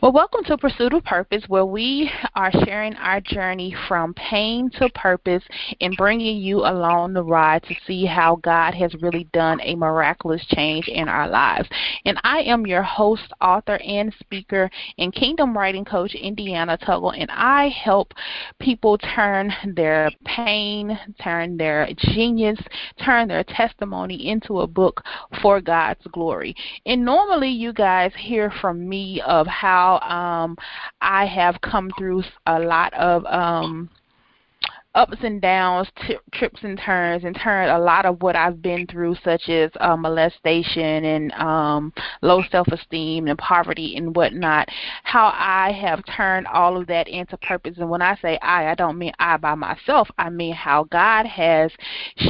Well, welcome to Pursuit of Purpose, where we are sharing our journey from pain to purpose and bringing you along the ride to see how God has really done a miraculous change in our lives. And I am your host, author, and speaker and kingdom writing coach, Indiana Tuggle, and I help people turn their pain, turn their genius, turn their testimony into a book for God's glory. And normally, you guys hear from me of how um, I have come through a lot of um, ups and downs, t- trips and turns, and turned a lot of what I've been through, such as uh, molestation and um, low self-esteem and poverty and whatnot, how I have turned all of that into purpose. And when I say I, I don't mean I by myself. I mean how God has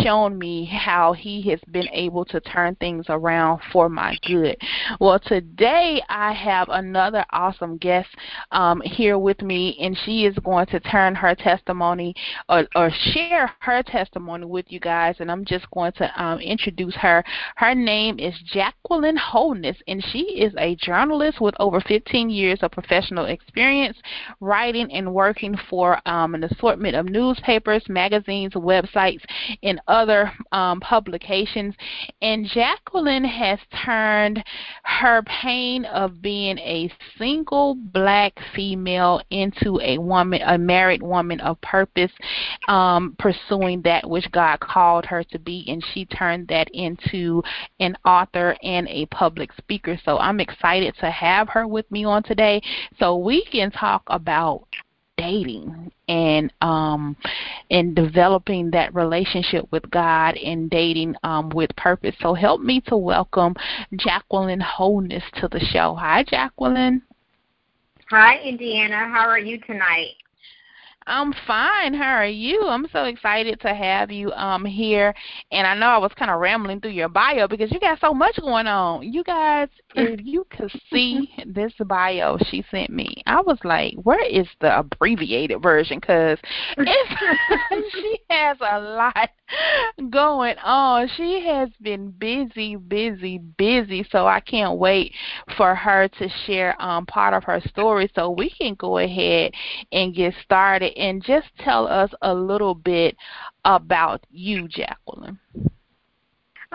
shown me how He has been able to turn things around for my good. Well, today I have another awesome guest um, here with me, and she is going to turn her testimony or, or share her testimony with you guys, and I'm just going to um, introduce her. Her name is Jacqueline Holness, and she is a journalist with over 15 years of professional experience writing and working for um, an assortment of newspapers, magazines, websites, and other um, publications. And Jacqueline has turned her pain of being a single black female into a woman, a married woman of purpose um, pursuing that which God called her to be, and she turned that into an author and a public speaker. So I'm excited to have her with me on today so we can talk about dating and um developing that relationship with God and dating um with purpose. So help me to welcome Jacqueline Holness to the show. Hi Jacqueline. Hi Indiana, how are you tonight? I'm fine. How are you? I'm so excited to have you um here. And I know I was kind of rambling through your bio because you got so much going on. You guys, if you could see this bio she sent me, I was like, where is the abbreviated version? Because she has a lot going on. She has been busy, busy, busy. So I can't wait for her to share um part of her story so we can go ahead and get started and just tell us a little bit about you, Jacqueline.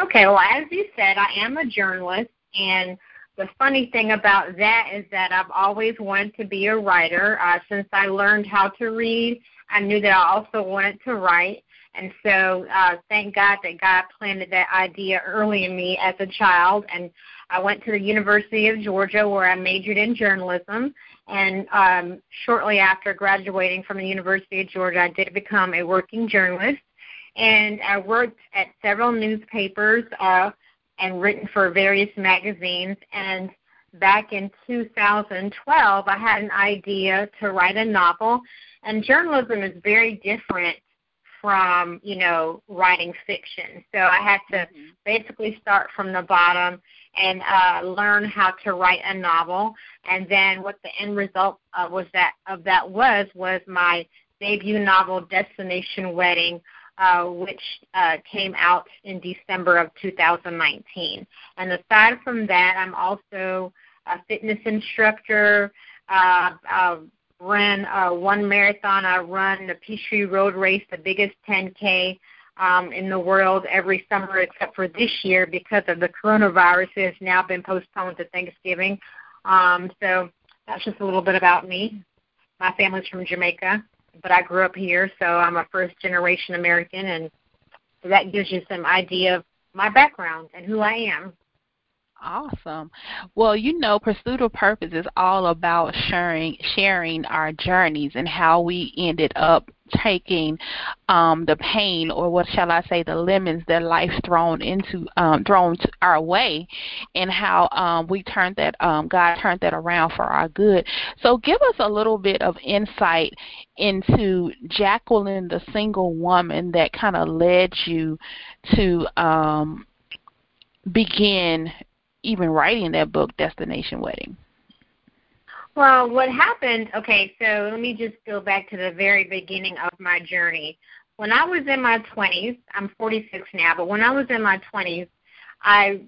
Okay, well, as you said, I am a journalist, and the funny thing about that is that I've always wanted to be a writer. Uh, since I learned how to read, I knew that I also wanted to write. And so, uh, thank God that God planted that idea early in me as a child. And I went to the University of Georgia where I majored in journalism. And um, shortly after graduating from the University of Georgia, I did become a working journalist. And I worked at several newspapers uh, and written for various magazines. And back in 2012, I had an idea to write a novel. And journalism is very different from, you know, writing fiction. So I had to mm-hmm. basically start from the bottom and uh, learn how to write a novel. And then what the end result uh, was that of that was was my debut novel, Destination Wedding, uh, which uh, came out in December of 2019. And aside from that, I'm also a fitness instructor. Uh, uh, ran uh, one marathon. I run the Peachtree Road Race, the biggest 10K um, in the world every summer except for this year because of the coronavirus. Has now been postponed to Thanksgiving. Um, so that's just a little bit about me. My family's from Jamaica, but I grew up here, so I'm a first generation American, and that gives you some idea of my background and who I am. Awesome. Well, you know, Pursuit of Purpose is all about sharing sharing our journeys and how we ended up taking um, the pain, or what shall I say, the lemons that life thrown into um, thrown our way, and how um, we turned that um, God turned that around for our good. So, give us a little bit of insight into Jacqueline, the single woman that kind of led you to um, begin even writing that book, Destination Wedding? Well, what happened, okay, so let me just go back to the very beginning of my journey. When I was in my 20s, I'm 46 now, but when I was in my 20s, I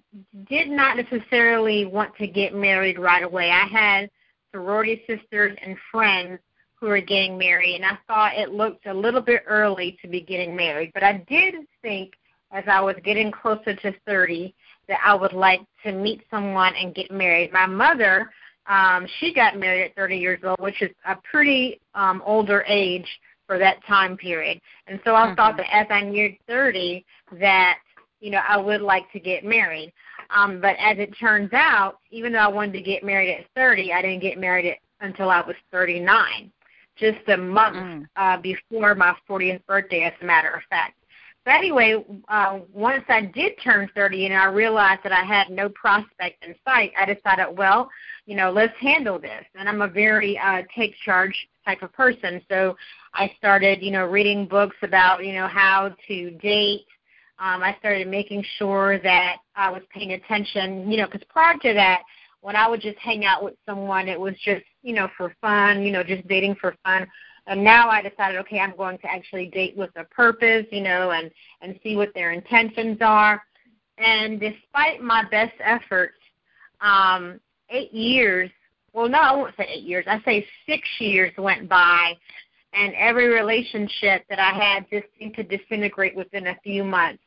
did not necessarily want to get married right away. I had sorority sisters and friends who were getting married, and I thought it looked a little bit early to be getting married. But I did think as I was getting closer to 30 that I would like to meet someone and get married. My mother, um, she got married at 30 years old, which is a pretty um, older age for that time period. And so I mm-hmm. thought that as I neared 30, that you know I would like to get married. Um, but as it turns out, even though I wanted to get married at 30, I didn't get married at, until I was 39, just a month mm. uh, before my 40th birthday, as a matter of fact. But anyway, uh, once I did turn 30 and I realized that I had no prospect in sight, I decided, well, you know, let's handle this. And I'm a very uh, take charge type of person, so I started, you know, reading books about, you know, how to date. Um, I started making sure that I was paying attention, you know, because prior to that, when I would just hang out with someone, it was just, you know, for fun, you know, just dating for fun. And now I decided, okay, I'm going to actually date with a purpose, you know, and and see what their intentions are. And despite my best efforts, um, eight years, well, no, I won't say eight years. I say six years went by, and every relationship that I had just seemed to disintegrate within a few months.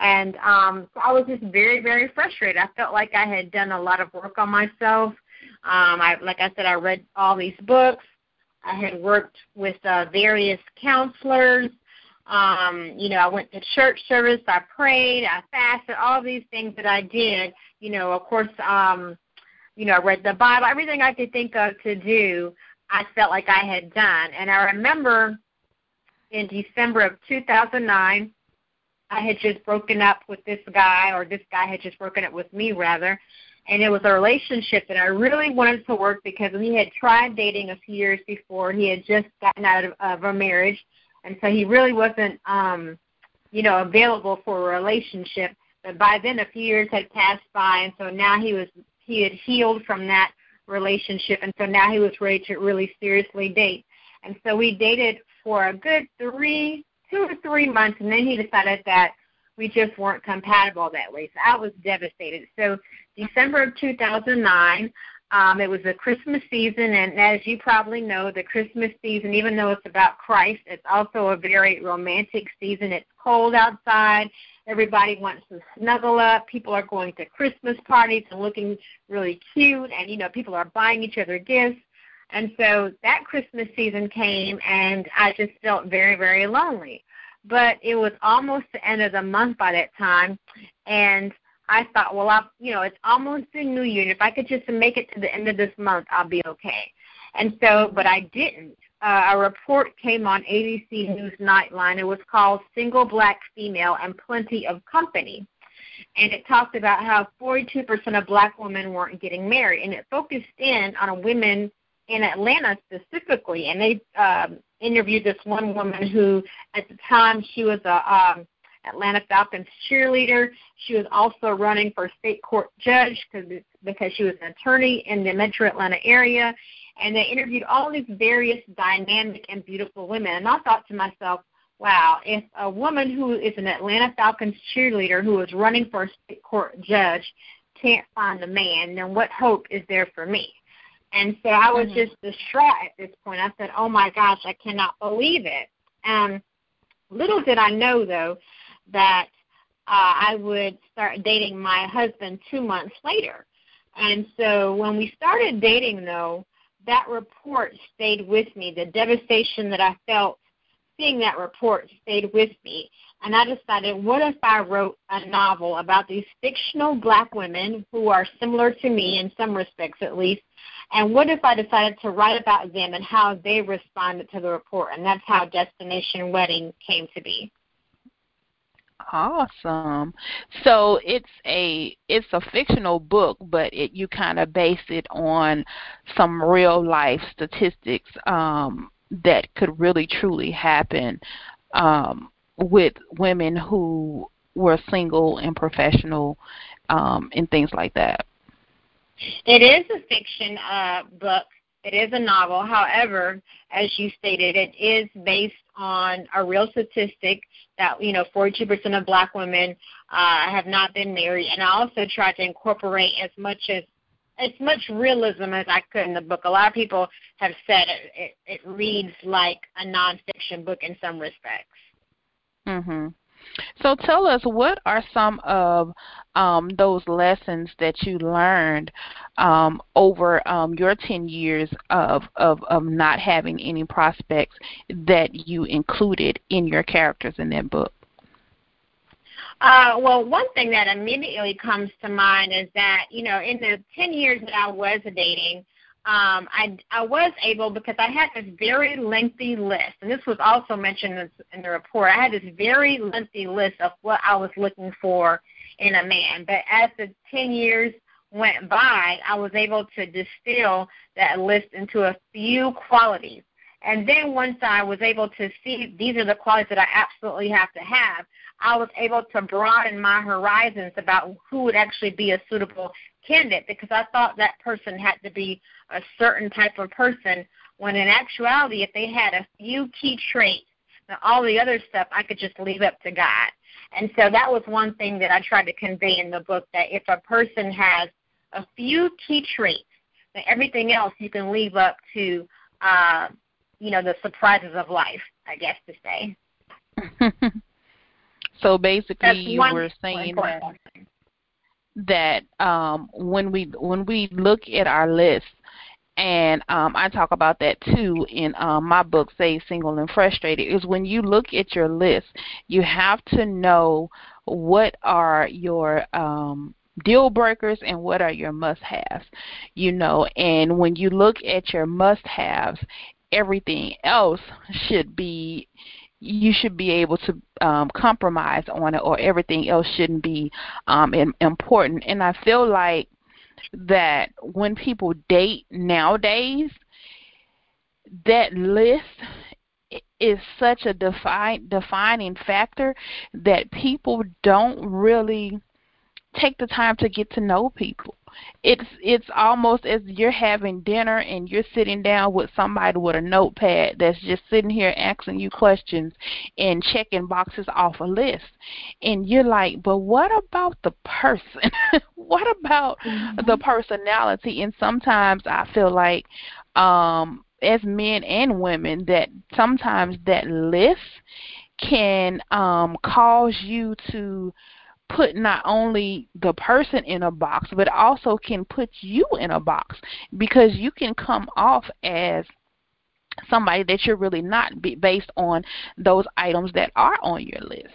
And um, so I was just very, very frustrated. I felt like I had done a lot of work on myself. Um, I, like I said, I read all these books. I had worked with uh, various counselors. Um, you know, I went to church service. I prayed. I fasted. All these things that I did. You know, of course, um, you know, I read the Bible. Everything I could think of to do, I felt like I had done. And I remember in December of 2009, I had just broken up with this guy, or this guy had just broken up with me, rather and it was a relationship that I really wanted to work because we had tried dating a few years before. He had just gotten out of, of a marriage, and so he really wasn't, um, you know, available for a relationship. But by then, a few years had passed by, and so now he was he had healed from that relationship, and so now he was ready to really seriously date. And so we dated for a good three, two or three months, and then he decided that we just weren't compatible that way. So I was devastated. So December of 2009. Um, it was a Christmas season, and as you probably know, the Christmas season, even though it's about Christ, it's also a very romantic season. It's cold outside. Everybody wants to snuggle up. People are going to Christmas parties and looking really cute, and you know, people are buying each other gifts. And so that Christmas season came, and I just felt very, very lonely. But it was almost the end of the month by that time, and I thought, well, I, you know, it's almost the new year, and if I could just make it to the end of this month, I'll be okay. And so, but I didn't. Uh, a report came on ABC News Nightline. It was called "Single Black Female and Plenty of Company," and it talked about how 42% of black women weren't getting married, and it focused in on women in Atlanta specifically. And they um, interviewed this one woman who, at the time, she was a um, Atlanta Falcons cheerleader. She was also running for state court judge because she was an attorney in the metro Atlanta area. And they interviewed all these various dynamic and beautiful women. And I thought to myself, wow, if a woman who is an Atlanta Falcons cheerleader who is running for a state court judge can't find a man, then what hope is there for me? And so I was mm-hmm. just distraught at this point. I said, oh my gosh, I cannot believe it. Um, little did I know, though, that uh, I would start dating my husband two months later. And so when we started dating, though, that report stayed with me. The devastation that I felt seeing that report stayed with me. And I decided, what if I wrote a novel about these fictional black women who are similar to me in some respects at least? And what if I decided to write about them and how they responded to the report? And that's how Destination Wedding came to be. Awesome. So it's a it's a fictional book, but it you kind of base it on some real life statistics um, that could really truly happen um, with women who were single and professional um, and things like that. It is a fiction uh, book. It is a novel. However, as you stated, it is based on a real statistic that you know 42% of black women uh, have not been married, and I also tried to incorporate as much as as much realism as I could in the book. A lot of people have said it, it, it reads like a nonfiction book in some respects. Mhm. So tell us, what are some of um, those lessons that you learned um, over um, your 10 years of, of, of not having any prospects that you included in your characters in that book? Uh, well, one thing that immediately comes to mind is that, you know, in the 10 years that I was dating, um, I, I was able, because I had this very lengthy list, and this was also mentioned in the report, I had this very lengthy list of what I was looking for in a man. But as the 10 years went by, I was able to distill that list into a few qualities. And then once I was able to see these are the qualities that I absolutely have to have, I was able to broaden my horizons about who would actually be a suitable candidate because I thought that person had to be a certain type of person when in actuality if they had a few key traits and all the other stuff I could just leave up to God. And so that was one thing that I tried to convey in the book that if a person has a few key traits, then everything else you can leave up to uh, you know, the surprises of life, I guess to say. So basically, you were saying that that um, when we when we look at our list, and um, I talk about that too in um, my book, Save Single and Frustrated, is when you look at your list, you have to know what are your um, deal breakers and what are your must haves you know and when you look at your must haves everything else should be you should be able to um, compromise on it, or everything else shouldn't be um, important. And I feel like that when people date nowadays, that list is such a define, defining factor that people don't really take the time to get to know people it's it's almost as you're having dinner and you're sitting down with somebody with a notepad that's just sitting here asking you questions and checking boxes off a list. And you're like but what about the person? What about mm-hmm. the personality? And sometimes i feel like um as men and women that sometimes that list can um cause you to put not only the person in a box, but also can put you in a box because you can come off as somebody that you're really not based on those items that are on your list.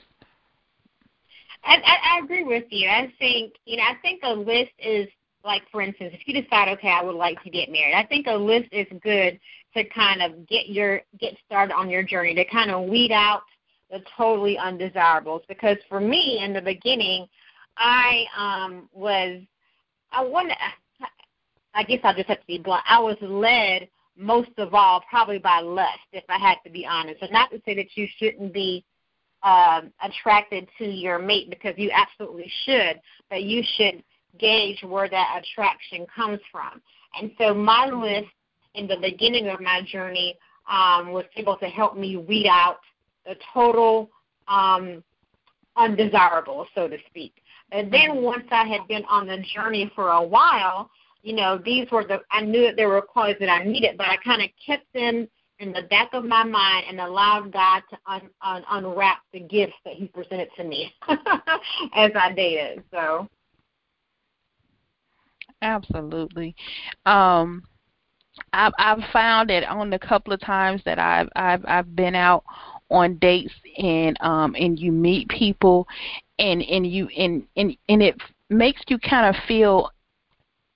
I, I, I agree with you. I think you know I think a list is like for instance, if you decide okay, I would like to get married, I think a list is good to kind of get your get started on your journey to kind of weed out the totally undesirables because for me in the beginning I um was I wanted I guess I'll just have to be blunt. I was led most of all probably by lust if I had to be honest. And not to say that you shouldn't be um attracted to your mate because you absolutely should, but you should gauge where that attraction comes from. And so my list in the beginning of my journey um, was able to help me weed out the total um, undesirable, so to speak. And then mm-hmm. once I had been on the journey for a while, you know, these were the I knew that there were qualities that I needed, but I kind of kept them in the back of my mind and allowed God to un, un, unwrap the gifts that He presented to me as I dated. So. Absolutely. Um, I've I've found that on the couple of times that I've I've I've been out on dates and um and you meet people and and you and and and it makes you kind of feel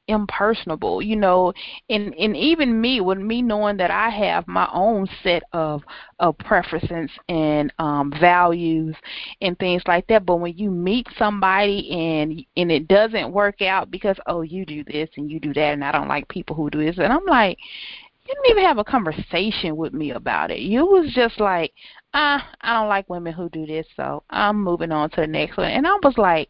impersonable you know and and even me with me knowing that i have my own set of of preferences and um values and things like that but when you meet somebody and and it doesn't work out because oh you do this and you do that and i don't like people who do this and i'm like you didn't even have a conversation with me about it. You was just like, ah, I don't like women who do this, so I'm moving on to the next one. And I was like,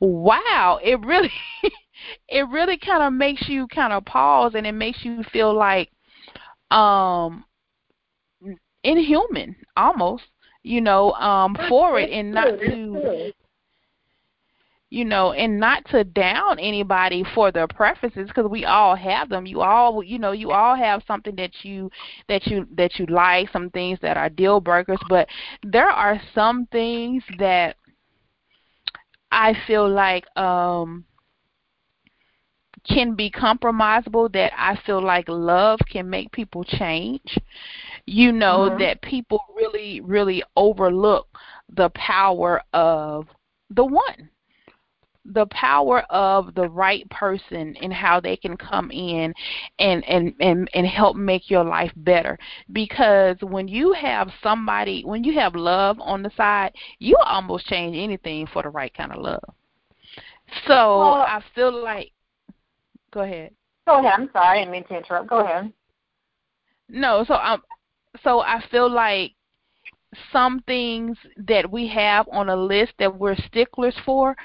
wow, it really, it really kind of makes you kind of pause, and it makes you feel like, um, inhuman almost, you know, um, for it, and not to you know, and not to down anybody for their preferences because we all have them. You all, you know, you all have something that you that you that you like, some things that are deal breakers, but there are some things that I feel like um can be compromisable that I feel like love can make people change. You know mm-hmm. that people really really overlook the power of the one the power of the right person and how they can come in and and and and help make your life better. Because when you have somebody when you have love on the side you almost change anything for the right kind of love. So well, i feel like go ahead. Go ahead. I'm sorry. I didn't mean to interrupt. Go ahead. No so um so i feel like some things that we have on a list that we're sticklers for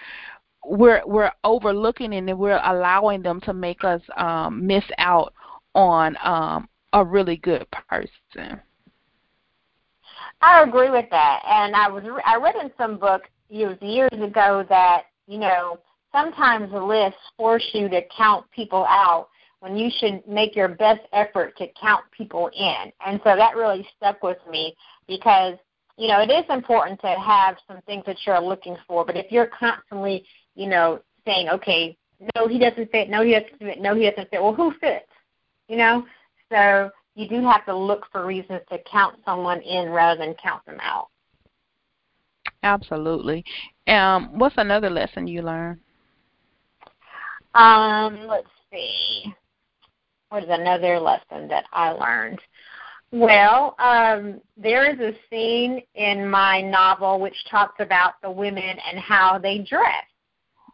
we're we're overlooking and we're allowing them to make us um, miss out on um, a really good person. I agree with that, and I was I read in some book years years ago that you know sometimes the list force you to count people out when you should make your best effort to count people in, and so that really stuck with me because you know it is important to have some things that you're looking for, but if you're constantly you know, saying, okay, no, he doesn't fit, no, he doesn't fit, no, he doesn't fit. Well, who fits? You know, so you do have to look for reasons to count someone in rather than count them out. Absolutely. Um, what's another lesson you learned? Um, let's see. What is another lesson that I learned? Well, um, there is a scene in my novel which talks about the women and how they dress.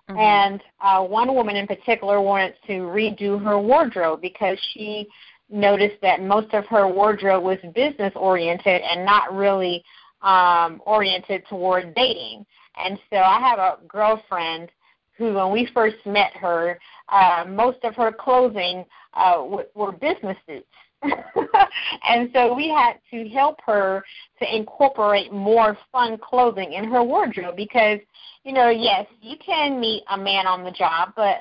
Mm-hmm. And uh, one woman in particular wanted to redo her wardrobe because she noticed that most of her wardrobe was business oriented and not really um, oriented toward dating. And so I have a girlfriend who, when we first met her, uh, most of her clothing uh, w- were business suits. and so we had to help her to incorporate more fun clothing in her wardrobe because, you know, yes, you can meet a man on the job, but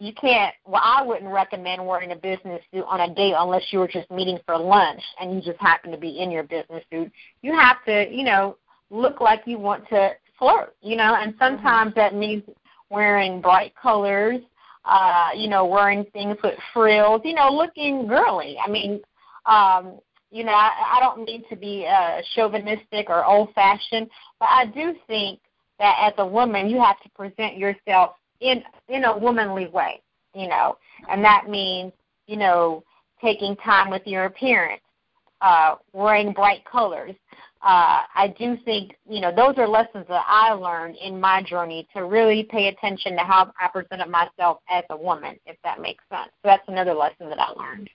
you can't well I wouldn't recommend wearing a business suit on a date unless you were just meeting for lunch and you just happen to be in your business suit. You have to, you know, look like you want to flirt, you know, and mm-hmm. sometimes that means wearing bright colors, uh, you know, wearing things with frills, you know, looking girly. I mean, um, you know, I, I don't mean to be uh, chauvinistic or old fashioned, but I do think that as a woman, you have to present yourself in in a womanly way, you know, and that means, you know, taking time with your appearance, uh, wearing bright colors. Uh, I do think, you know, those are lessons that I learned in my journey to really pay attention to how I presented myself as a woman, if that makes sense. So that's another lesson that I learned.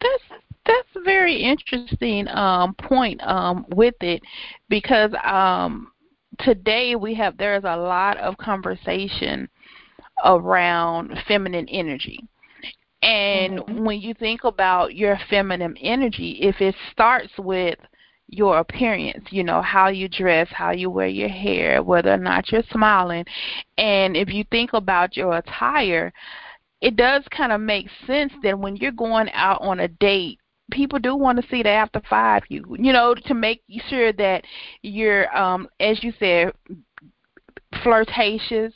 That's that's a very interesting um, point um, with it because um, today we have there's a lot of conversation around feminine energy. And mm-hmm. when you think about your feminine energy, if it starts with your appearance, you know, how you dress, how you wear your hair, whether or not you're smiling, and if you think about your attire, it does kind of make sense that when you're going out on a date people do want to see the after five you you know to make sure that you're um as you said flirtatious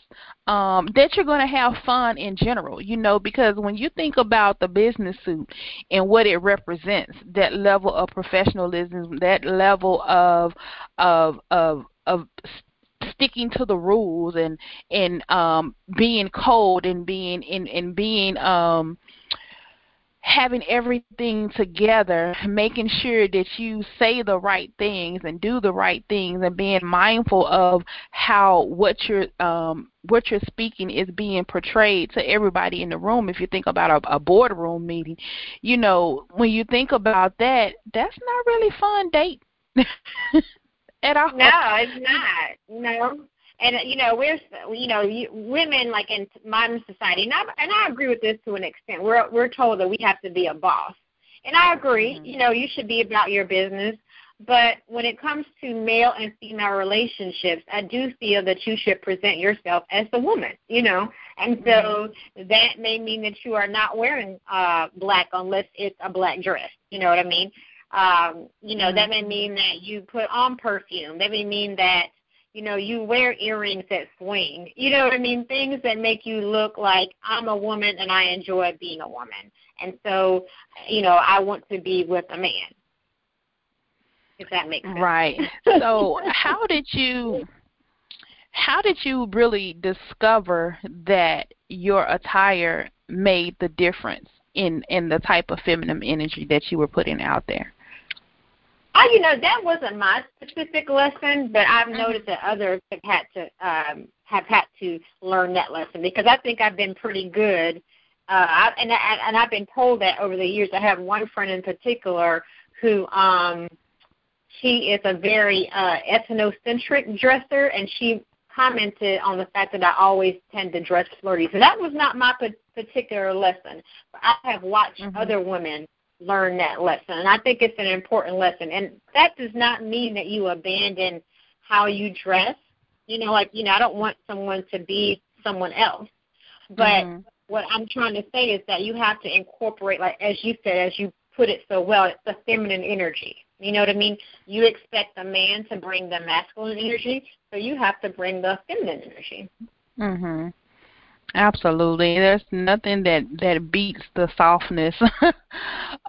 um that you're going to have fun in general you know because when you think about the business suit and what it represents that level of professionalism that level of of of of sticking to the rules and and um being cold and being and, and being um having everything together, making sure that you say the right things and do the right things and being mindful of how what you're um what you're speaking is being portrayed to everybody in the room. If you think about a, a boardroom meeting, you know, when you think about that, that's not really fun date. at all. No, it's not. No. And you know we're you know you, women like in modern society, and I and I agree with this to an extent. We're we're told that we have to be a boss, and I agree. Mm-hmm. You know you should be about your business, But when it comes to male and female relationships, I do feel that you should present yourself as a woman, you know. And so mm-hmm. that may mean that you are not wearing uh black unless it's a black dress. You know what I mean? Um, you know, mm-hmm. that may mean that you put on perfume. That may mean that you know, you wear earrings that swing. You know what I mean? Things that make you look like I'm a woman and I enjoy being a woman. And so, you know, I want to be with a man. If that makes sense. Right. So, how did you how did you really discover that your attire made the difference in in the type of feminine energy that you were putting out there? Oh, you know, that wasn't my specific lesson, but I've mm-hmm. noticed that others have had to um, have had to learn that lesson because I think I've been pretty good. Uh, I, and I, and I've been told that over the years. I have one friend in particular who um, she is a very uh, ethnocentric dresser, and she commented on the fact that I always tend to dress flirty. So that was not my particular lesson. But I have watched mm-hmm. other women learn that lesson. And I think it's an important lesson. And that does not mean that you abandon how you dress. You know, like, you know, I don't want someone to be someone else. But mm-hmm. what I'm trying to say is that you have to incorporate, like, as you said, as you put it so well, it's the feminine energy. You know what I mean? You expect the man to bring the masculine energy, so you have to bring the feminine energy. Mhm. Absolutely. There's nothing that that beats the softness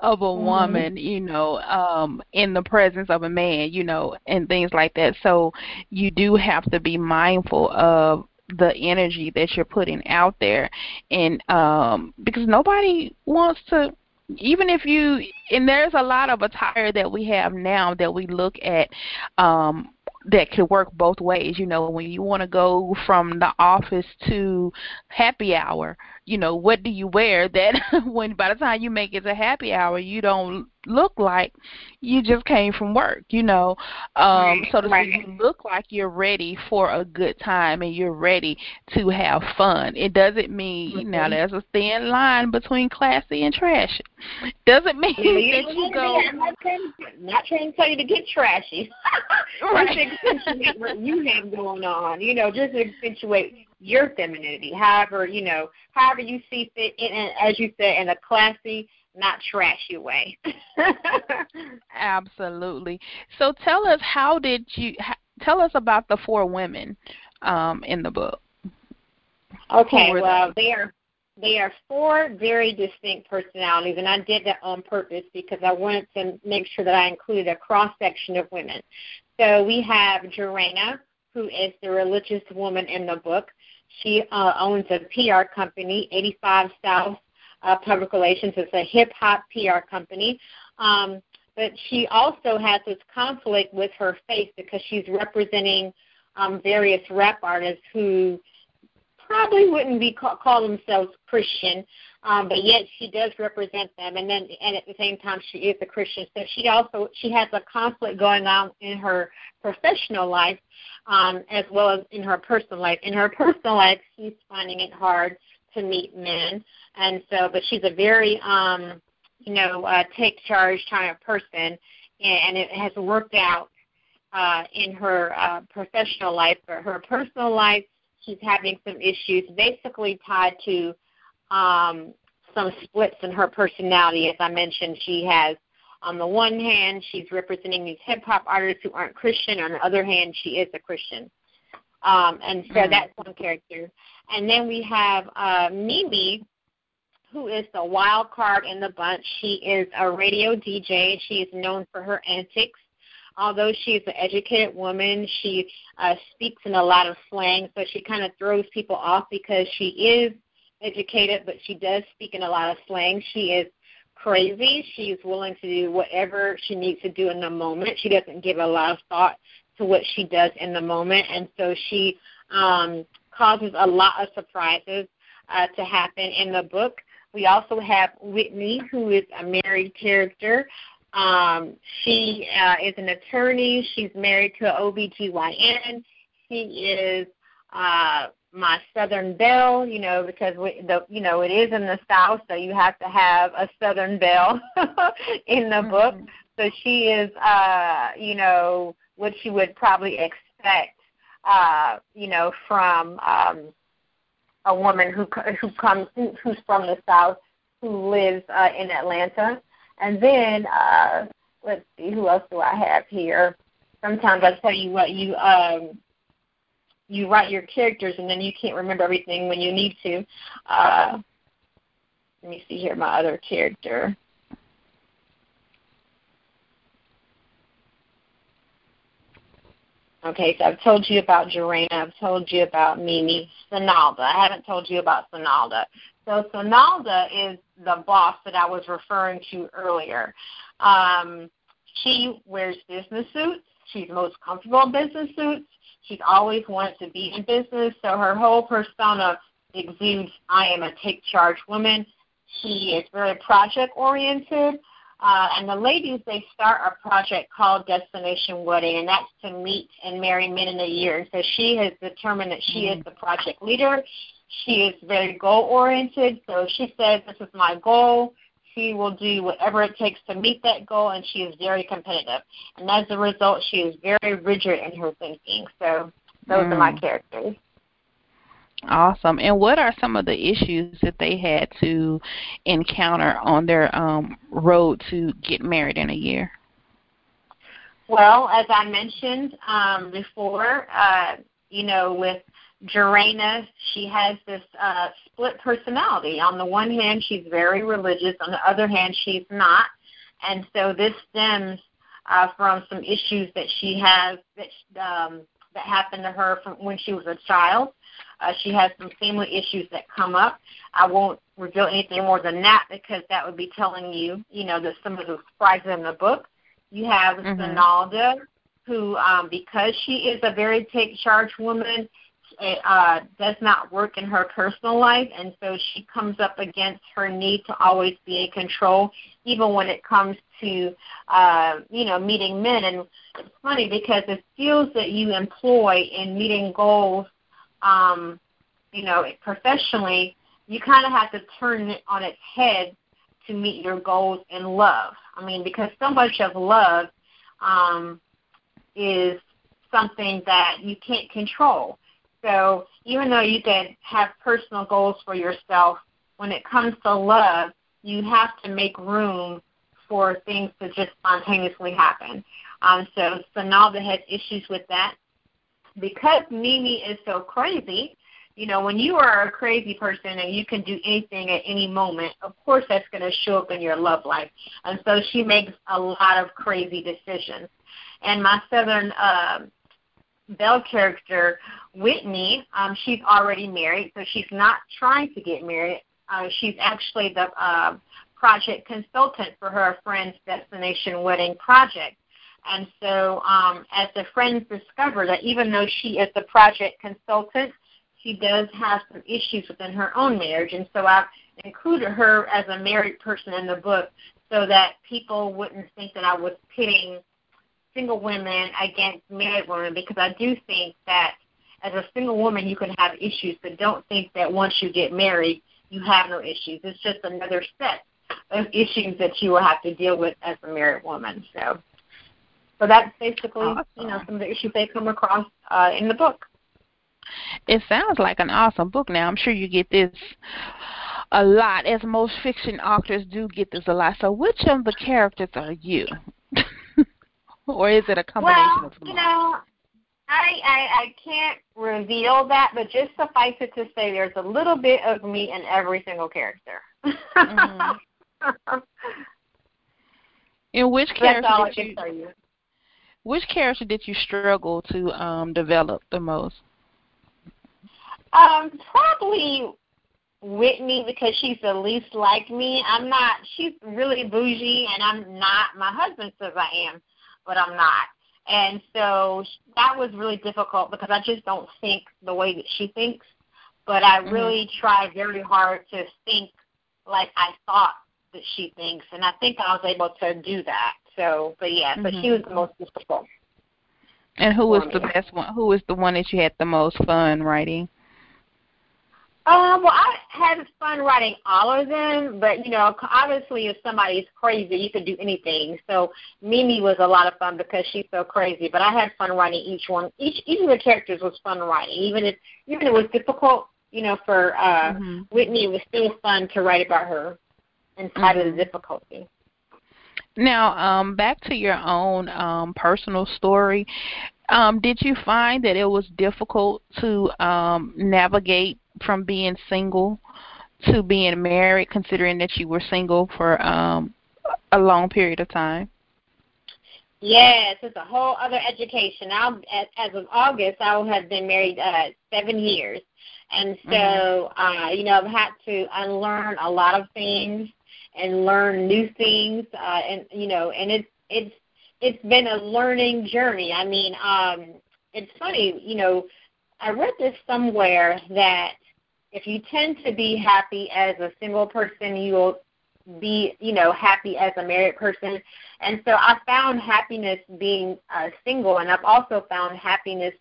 of a mm-hmm. woman, you know, um in the presence of a man, you know, and things like that. So you do have to be mindful of the energy that you're putting out there and um because nobody wants to even if you and there's a lot of attire that we have now that we look at um that could work both ways. You know, when you want to go from the office to happy hour, you know, what do you wear that when by the time you make it to happy hour, you don't look like you just came from work, you know. Um so that you look like you're ready for a good time and you're ready to have fun. It doesn't mean mm-hmm. now there's a thin line between classy and trashy. Doesn't mean yeah, that you go I'm not trying, not trying to tell you to get trashy. right. just accentuate what you have going on. You know, just accentuate your femininity, however, you know, however you see fit, in, and as you said, in a classy, not trashy way. Absolutely. So tell us, how did you tell us about the four women um, in the book? Okay, well, they? they are they are four very distinct personalities, and I did that on purpose because I wanted to make sure that I included a cross section of women. So we have Joanna, who is the religious woman in the book. She uh, owns a PR company, 85 South uh, Public Relations. It's a hip hop PR company. Um, but she also has this conflict with her faith because she's representing um, various rap artists who probably wouldn't be call, call themselves Christian, um, but yet she does represent them. And then, and at the same time, she is a Christian. So she also she has a conflict going on in her professional life, um, as well as in her personal life. In her personal life, she's finding it hard to meet men, and so, but she's a very, um, you know, uh, take charge kind of person, and it has worked out uh, in her uh, professional life. But her personal life, she's having some issues, basically tied to um, some splits in her personality. As I mentioned, she has, on the one hand, she's representing these hip hop artists who aren't Christian. On the other hand, she is a Christian. Um, and so mm-hmm. that's one character. And then we have uh, Mimi, who is the wild card in the bunch. She is a radio DJ. She is known for her antics. Although she is an educated woman, she uh, speaks in a lot of slang, so she kind of throws people off because she is educated, but she does speak in a lot of slang. She is crazy. She's willing to do whatever she needs to do in the moment. She doesn't give a lot of thought to what she does in the moment, and so she um, causes a lot of surprises uh, to happen in the book. We also have Whitney, who is a married character. Um, she uh, is an attorney. She's married to an OBGYN. She is uh, my Southern Belle, you know, because we, the you know it is in the South, so you have to have a Southern Belle in the mm-hmm. book. so she is, uh, you know, what you would probably expect, uh, you know, from um, a woman who who comes who's from the South who lives uh, in Atlanta. And then uh, let's see, who else do I have here? Sometimes I tell you what you um, you write your characters and then you can't remember everything when you need to. Uh, let me see here, my other character. Okay, so I've told you about Jarena. I've told you about Mimi. Sonalda. I haven't told you about Sonalda. So Sonalda is the boss that I was referring to earlier. Um, she wears business suits. She's most comfortable in business suits. She's always wanted to be in business, so her whole persona exudes I am a take charge woman. She is very project oriented. Uh, and the ladies, they start a project called Destination Wedding, and that's to meet and marry men in a year. And so she has determined that she is the project leader. She is very goal oriented. So she says, This is my goal. She will do whatever it takes to meet that goal, and she is very competitive. And as a result, she is very rigid in her thinking. So those mm. are my mm. characters. Awesome. And what are some of the issues that they had to encounter on their um, road to get married in a year? Well, as I mentioned um, before, uh, you know, with Jarena, she has this uh, split personality. On the one hand, she's very religious. On the other hand, she's not. And so this stems uh, from some issues that she has that um, that happened to her from when she was a child. Uh, she has some family issues that come up. I won't reveal anything more than that because that would be telling you, you know, that some of the surprises in the book. You have mm-hmm. Sonalda, who, um, because she is a very take charge woman, it uh, does not work in her personal life, and so she comes up against her need to always be in control, even when it comes to, uh, you know, meeting men. And it's funny because the skills that you employ in meeting goals, um, you know, professionally, you kind of have to turn it on its head to meet your goals in love. I mean, because so much of love um, is something that you can't control. So even though you can have personal goals for yourself, when it comes to love, you have to make room for things to just spontaneously happen. Um, so Sonalda has issues with that. Because Mimi is so crazy, you know, when you are a crazy person and you can do anything at any moment, of course that's going to show up in your love life. And so she makes a lot of crazy decisions. And my southern uh, Belle character, Whitney, um, she's already married, so she's not trying to get married. Uh, she's actually the uh, project consultant for her friend's destination wedding project. And so, um, as the friends discover that even though she is the project consultant, she does have some issues within her own marriage. And so, I've included her as a married person in the book so that people wouldn't think that I was pitting single women against married women because I do think that as a single woman you can have issues, but don't think that once you get married you have no issues. It's just another set of issues that you will have to deal with as a married woman. So, so that's basically awesome. you know some of the issues they come across uh, in the book. It sounds like an awesome book. Now I'm sure you get this a lot, as most fiction authors do get this a lot. So, which of the characters are you? or is it a combination well, of them? You know, I, I I can't reveal that, but just suffice it to say, there's a little bit of me in every single character. mm-hmm. In which character did you, you, Which character did you struggle to um develop the most? Um, probably Whitney because she's the least like me. I'm not. She's really bougie, and I'm not. My husband says I am but I'm not. And so that was really difficult because I just don't think the way that she thinks. But I mm-hmm. really mm-hmm. try very hard to think like I thought that she thinks, and I think I was able to do that. So, but yeah, mm-hmm. but she was the most difficult. And who was the best one? Who was the one that you had the most fun writing? Um, well, I had fun writing all of them, but you know, obviously, if somebody's crazy, you could do anything. So Mimi was a lot of fun because she's so crazy. But I had fun writing each one. Each each of the characters was fun writing, even if even if it was difficult. You know, for uh mm-hmm. Whitney, it was still fun to write about her in spite mm-hmm. of the mm-hmm. difficulty. Now, um, back to your own um, personal story. Um, did you find that it was difficult to um, navigate from being single to being married, considering that you were single for um, a long period of time? Yes, it's a whole other education. Now, as of August, I will have been married uh, seven years, and so mm-hmm. uh, you know I've had to unlearn a lot of things and learn new things, uh, and you know, and it's it's it's been a learning journey. I mean, um, it's funny, you know, I read this somewhere that if you tend to be happy as a single person, you'll be, you know, happy as a married person. And so I found happiness being uh, single, and I've also found happiness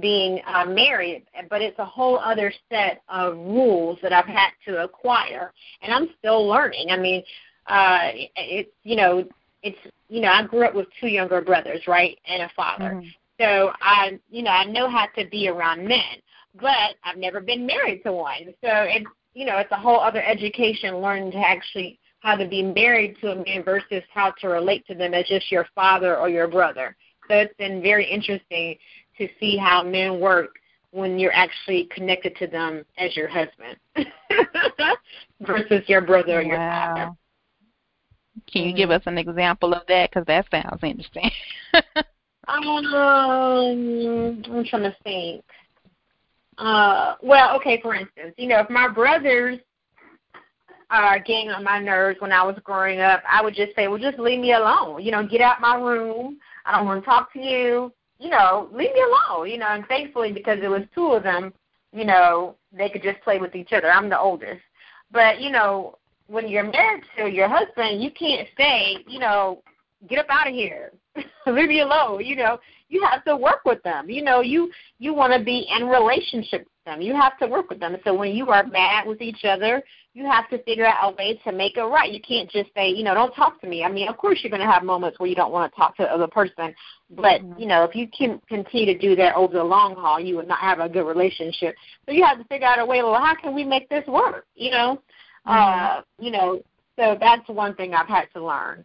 being uh, married. But it's a whole other set of rules that I've had to acquire, and I'm still learning. I mean, uh, it's you know, it's you know, I grew up with two younger brothers, right, and a father. Mm-hmm. So I, you know, I know how to be around men but I've never been married to one. So it's you know it's a whole other education learning to actually how to be married to a man versus how to relate to them as just your father or your brother. So it's been very interesting to see how men work when you're actually connected to them as your husband versus your brother or your wow. father. Can you give us an example of that? Because that sounds interesting. um, I'm trying to think. Uh, well, okay, for instance, you know, if my brothers are getting on my nerves when I was growing up, I would just say, well, just leave me alone. You know, get out my room. I don't want to talk to you. You know, leave me alone. You know, and thankfully, because there was two of them, you know, they could just play with each other. I'm the oldest. But, you know, when you're married to your husband, you can't say, you know, get up out of here. leave me alone. You know, you have to work with them. You know, you you want to be in relationship them. You have to work with them. So when you are mad with each other, you have to figure out a way to make it right. You can't just say, you know, don't talk to me. I mean, of course you're going to have moments where you don't want to talk to the other person, but mm-hmm. you know, if you can continue to do that over the long haul, you would not have a good relationship. So you have to figure out a way. Well, how can we make this work? You know, mm-hmm. uh, you know. So that's one thing I've had to learn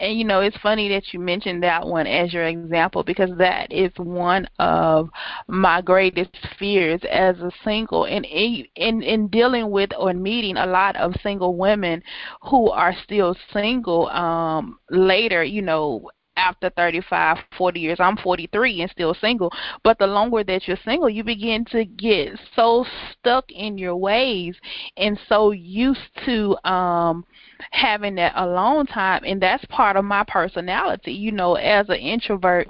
and you know it's funny that you mentioned that one as your example because that is one of my greatest fears as a single and in in dealing with or meeting a lot of single women who are still single um later you know after 35, 40 years. I'm 43 and still single. But the longer that you're single, you begin to get so stuck in your ways and so used to um having that alone time and that's part of my personality. You know, as an introvert,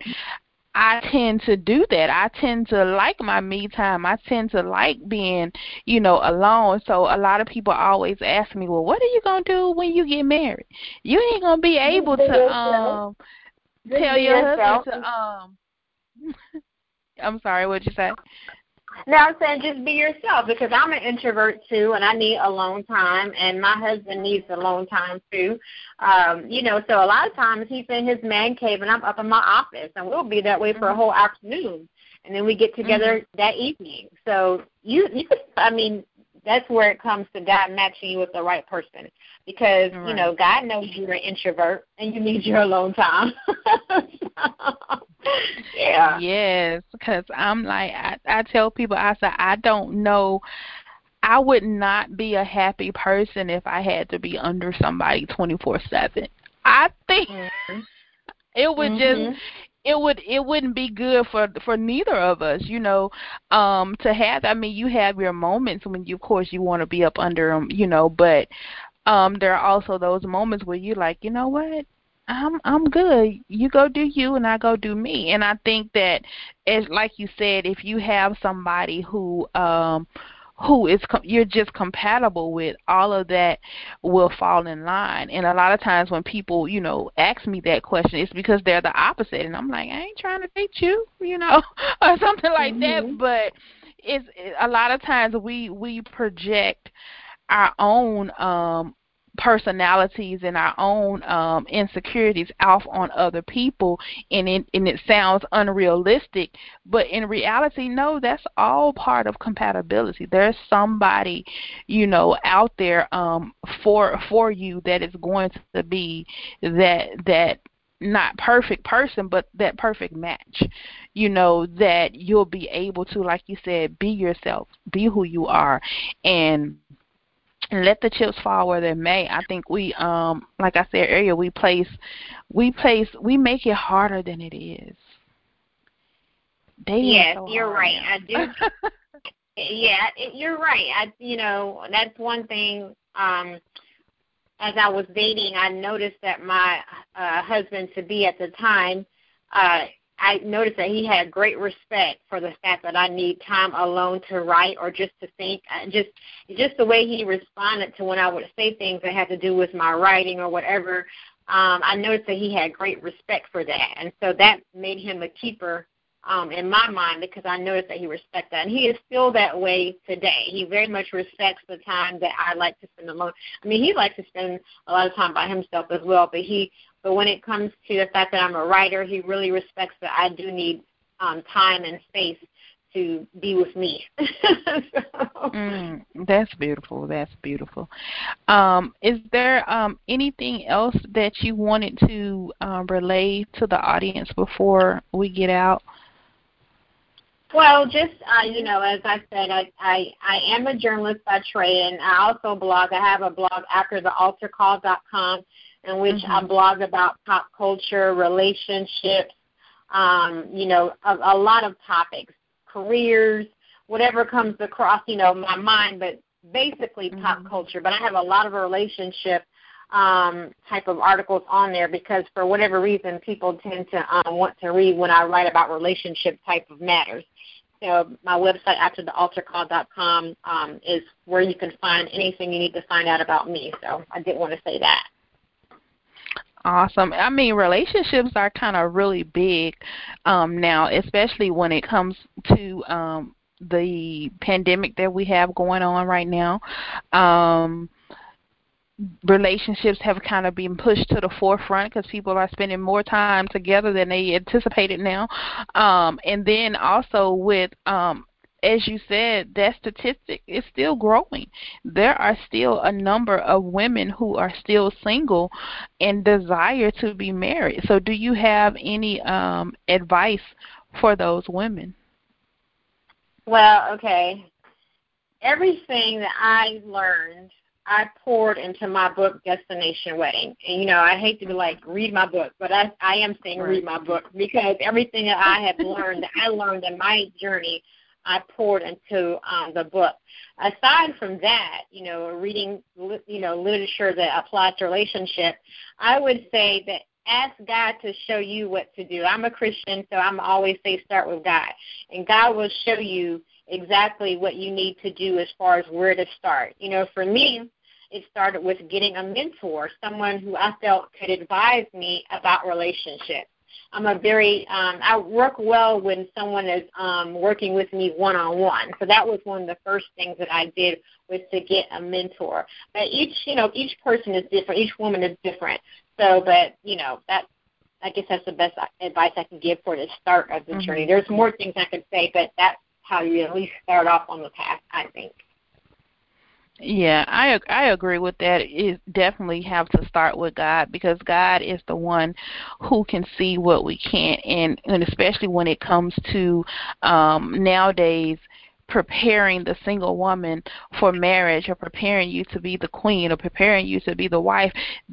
I tend to do that. I tend to like my me time. I tend to like being, you know, alone. So a lot of people always ask me, "Well, what are you going to do when you get married? You ain't going to be able to um tell your yourself. husband to um I'm sorry, what'd you say? No, I'm saying just be yourself because I'm an introvert too, and I need alone time, and my husband needs alone time too. Um, you know, so a lot of times he's in his man cave, and I'm up in my office, and we'll be that way for a whole afternoon, and then we get together mm-hmm. that evening. So you, you, I mean, that's where it comes to God matching you with the right person because right. you know God knows you're an introvert and you need your alone time. yeah. Yes, because I'm like I, I tell people I say I don't know. I would not be a happy person if I had to be under somebody twenty four seven. I think mm-hmm. it would mm-hmm. just it would it wouldn't be good for for neither of us you know um to have i mean you have your moments when you of course you want to be up under them you know but um there are also those moments where you're like you know what I'm I'm good. You go do you and I go do me. And I think that as like you said, if you have somebody who um who is com- you're just compatible with, all of that will fall in line. And a lot of times when people, you know, ask me that question, it's because they're the opposite, and I'm like, I ain't trying to date you, you know, or something like mm-hmm. that. But it's a lot of times we we project our own um personalities and our own um, insecurities off on other people, and it and it sounds unrealistic. But in reality, no, that's all part of compatibility. There's somebody, you know, out there um, for for you that is going to be that that not perfect person but that perfect match you know that you'll be able to like you said be yourself be who you are and and let the chips fall where they may. I think we, um, like I said earlier, we place, we place, we make it harder than it is. Dating yes, so you're right. Now. I do. yeah, you're right. I, you know, that's one thing. Um, as I was dating, I noticed that my uh, husband to be at the time, uh, I noticed that he had great respect for the fact that I need time alone to write or just to think. Just just the way he responded to when I would say things that had to do with my writing or whatever. Um, I noticed that he had great respect for that, and so that made him a keeper um, in my mind because I noticed that he respects that, and he is still that way today. He very much respects the time that I like to spend alone. I mean, he likes to spend a lot of time by himself as well, but he but when it comes to the fact that I'm a writer, he really respects that I do need um, time and space to be with me. so. mm, that's beautiful. That's beautiful. Um, is there um, anything else that you wanted to um, relay to the audience before we get out? Well, just uh, you know, as I said, I, I I am a journalist by trade, and I also blog. I have a blog after the altarcall.com in which mm-hmm. I blog about pop culture, relationships, um, you know, a, a lot of topics, careers, whatever comes across, you know, my mind, but basically mm-hmm. pop culture. But I have a lot of relationship um, type of articles on there because for whatever reason people tend to um, want to read when I write about relationship type of matters. So my website after the altarcall.com um, is where you can find anything you need to find out about me. So I did want to say that. Awesome. I mean, relationships are kind of really big um, now, especially when it comes to um, the pandemic that we have going on right now. Um, relationships have kind of been pushed to the forefront because people are spending more time together than they anticipated now. Um, and then also with um, as you said, that statistic is still growing. There are still a number of women who are still single and desire to be married. So, do you have any um, advice for those women? Well, okay. Everything that I learned, I poured into my book, Destination Wedding. And you know, I hate to be like read my book, but I I am saying right. read my book because everything that I have learned, that I learned in my journey I poured into um, the book. Aside from that, you know, reading, you know, literature that applies to relationship, I would say that ask God to show you what to do. I'm a Christian, so I'm always say start with God, and God will show you exactly what you need to do as far as where to start. You know, for me, it started with getting a mentor, someone who I felt could advise me about relationships. I'm a very um, I work well when someone is um, working with me one on one. So that was one of the first things that I did was to get a mentor. But each you know each person is different. Each woman is different. So, but you know that I guess that's the best advice I can give for the start of the mm-hmm. journey. There's more things I could say, but that's how you at least start off on the path. I think. Yeah, I I agree with that. It definitely have to start with God because God is the one who can see what we can't, and and especially when it comes to um, nowadays preparing the single woman for marriage or preparing you to be the queen or preparing you to be the wife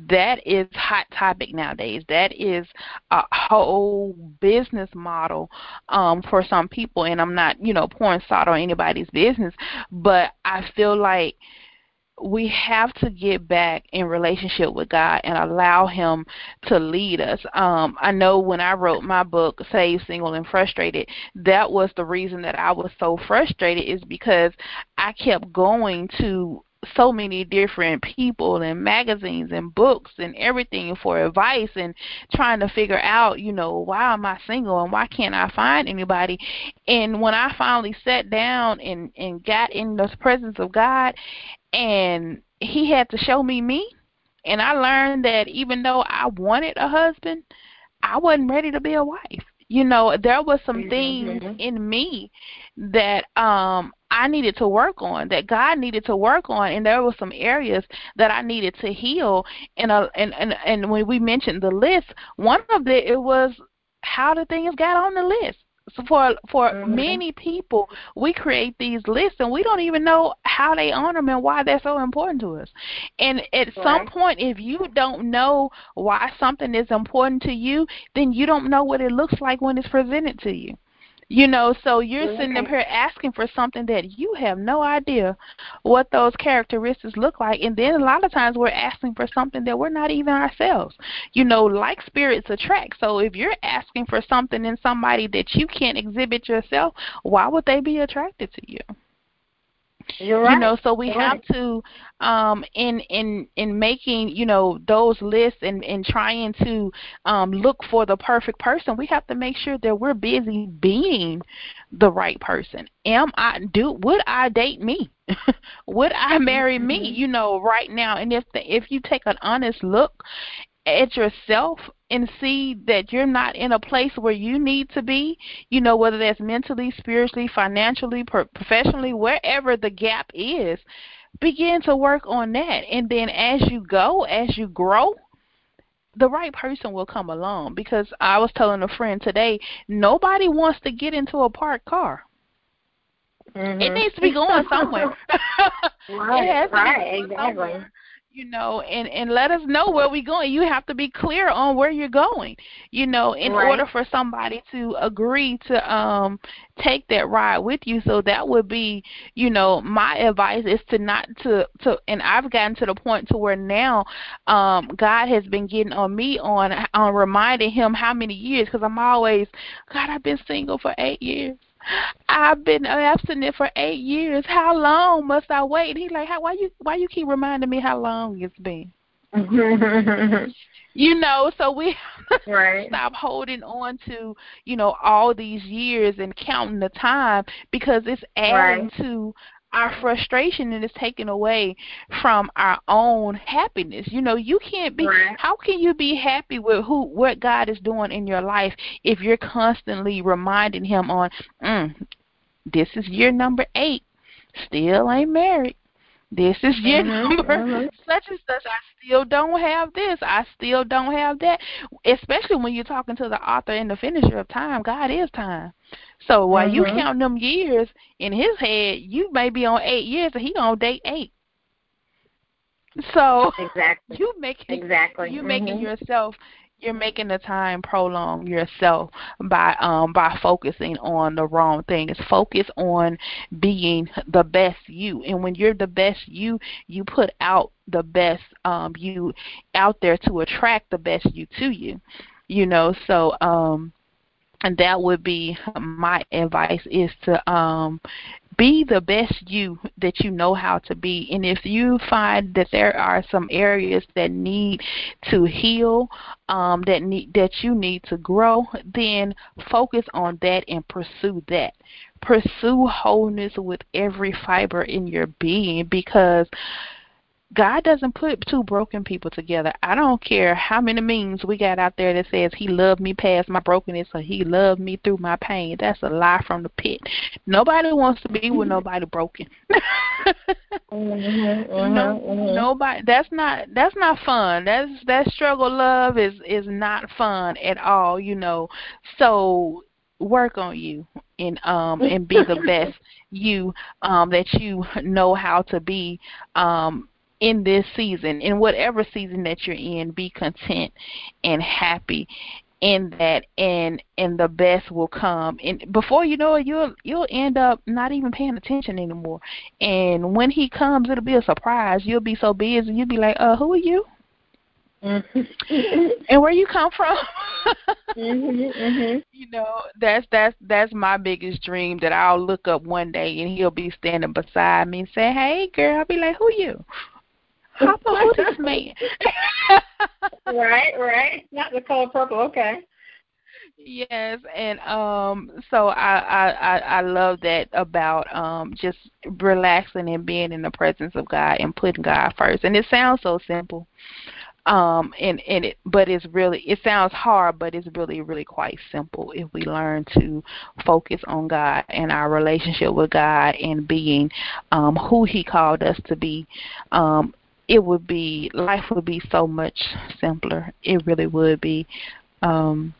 that is hot topic nowadays. That is a whole business model um for some people. And i'm not you know pouring salt on anybody's business but i feel like we have to get back in relationship with God and allow Him to lead us. Um, I know when I wrote my book, Saved, Single, and Frustrated, that was the reason that I was so frustrated is because I kept going to so many different people and magazines and books and everything for advice and trying to figure out, you know, why am I single and why can't I find anybody? And when I finally sat down and and got in the presence of God and he had to show me me. And I learned that even though I wanted a husband, I wasn't ready to be a wife. You know there was some mm-hmm. things in me that um I needed to work on that God needed to work on and there were some areas that I needed to heal. And uh, and and and when we mentioned the list one of the it was how the things got on the list so for for mm-hmm. many people, we create these lists and we don't even know how they on them and why they're so important to us. And at right. some point, if you don't know why something is important to you, then you don't know what it looks like when it's presented to you. You know, so you're okay. sitting up here asking for something that you have no idea what those characteristics look like. And then a lot of times we're asking for something that we're not even ourselves. You know, like spirits attract. So if you're asking for something in somebody that you can't exhibit yourself, why would they be attracted to you? You're right. You know, so we You're have right. to um in in in making, you know, those lists and and trying to um look for the perfect person, we have to make sure that we're busy being the right person. Am I do would I date me? would I marry me, mm-hmm. you know, right now? And if the, if you take an honest look at yourself and see that you're not in a place where you need to be, you know, whether that's mentally, spiritually, financially, professionally, wherever the gap is, begin to work on that. And then as you go, as you grow, the right person will come along because I was telling a friend today, nobody wants to get into a parked car. Mm-hmm. It needs to be going somewhere. right, right, exactly. Somewhere you know, and and let us know where we're going. You have to be clear on where you're going, you know, in right. order for somebody to agree to um take that ride with you. So that would be, you know, my advice is to not to to and I've gotten to the point to where now um God has been getting on me on on reminding him how many years cuz I'm always God, I've been single for 8 years. I've been abstinent for eight years. How long must I wait? He's like, how, why you why you keep reminding me how long it's been? you know, so we right. stop holding on to you know all these years and counting the time because it's adding right. to our frustration and it's taken away from our own happiness. You know, you can't be right. how can you be happy with who what God is doing in your life if you're constantly reminding him on mm, this is year number 8 still ain't married this is year mm-hmm, number mm-hmm. such and such. I still don't have this. I still don't have that. Especially when you're talking to the author and the finisher of time. God is time. So while mm-hmm. you count them years in his head, you may be on eight years and he gonna date eight. So exactly. you make exactly you mm-hmm. making yourself you're making the time prolong yourself by um by focusing on the wrong things. Focus on being the best you. And when you're the best you, you put out the best um you out there to attract the best you to you. You know, so um and that would be my advice is to um be the best you that you know how to be. And if you find that there are some areas that need to heal um that need that you need to grow then focus on that and pursue that. Pursue wholeness with every fiber in your being because God doesn't put two broken people together. I don't care how many memes we got out there that says he loved me past my brokenness or he loved me through my pain. That's a lie from the pit. Nobody wants to be with nobody broken. mm-hmm, mm-hmm, no, mm-hmm. nobody. That's not. That's not fun. That's that struggle. Love is is not fun at all. You know. So work on you and um and be the best you um that you know how to be um in this season, in whatever season that you're in, be content and happy in that and and the best will come and before you know it you'll you'll end up not even paying attention anymore and when he comes it'll be a surprise you'll be so busy you'll be like uh who are you Mm-hmm. and where you come from. mm-hmm, mm-hmm. You know, that's that's that's my biggest dream that I'll look up one day and he'll be standing beside me and say, "Hey, girl," I'll be like, "Who you?" How about this man? right, right. Not the color purple. Okay. Yes, and um so I, I I I love that about um just relaxing and being in the presence of God and putting God first. And it sounds so simple. Um and and it but it's really it sounds hard but it's really really quite simple if we learn to focus on God and our relationship with God and being um who he called us to be. Um it would be life would be so much simpler. It really would be. Um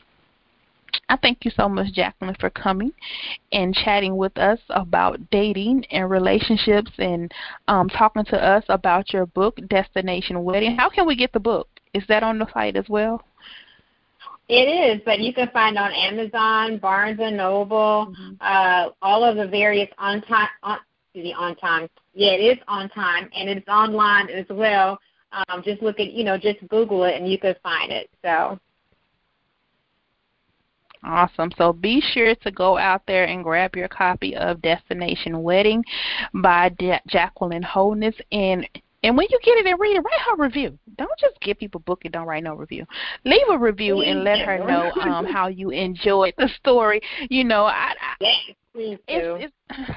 I thank you so much, Jacqueline, for coming and chatting with us about dating and relationships and um, talking to us about your book, Destination Wedding. How can we get the book? Is that on the site as well? It is, but you can find on Amazon, Barnes and Noble, mm-hmm. uh, all of the various on time, on, the on time. Yeah, it is on time, and it's online as well. Um, just look at, you know, just Google it, and you can find it. So Awesome. So be sure to go out there and grab your copy of Destination Wedding by De- Jacqueline Holness and and when you get it and read it, write her review. Don't just give people book and don't write no review. Leave a review and let her know um how you enjoyed the story. You know, I, I yes, please do. It's, it's,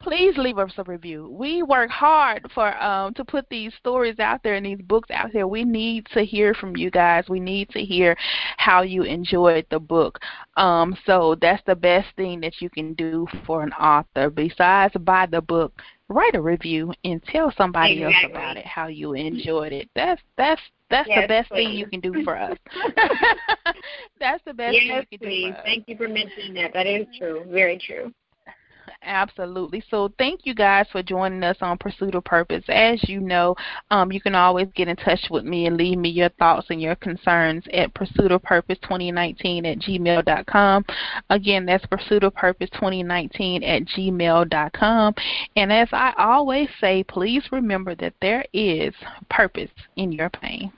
please leave us a review. We work hard for um to put these stories out there and these books out there. We need to hear from you guys. We need to hear how you enjoyed the book. Um so that's the best thing that you can do for an author besides buy the book. Write a review and tell somebody exactly. else about it how you enjoyed it. That's that's that's yes, the best please. thing you can do for us. that's the best yes, thing you can please. do. Thank you for mentioning that. That is true. Very true. Absolutely. So thank you guys for joining us on Pursuit of Purpose. As you know, um, you can always get in touch with me and leave me your thoughts and your concerns at Pursuit of Purpose 2019 at gmail.com. Again, that's Pursuit of Purpose 2019 at gmail.com. And as I always say, please remember that there is purpose in your pain.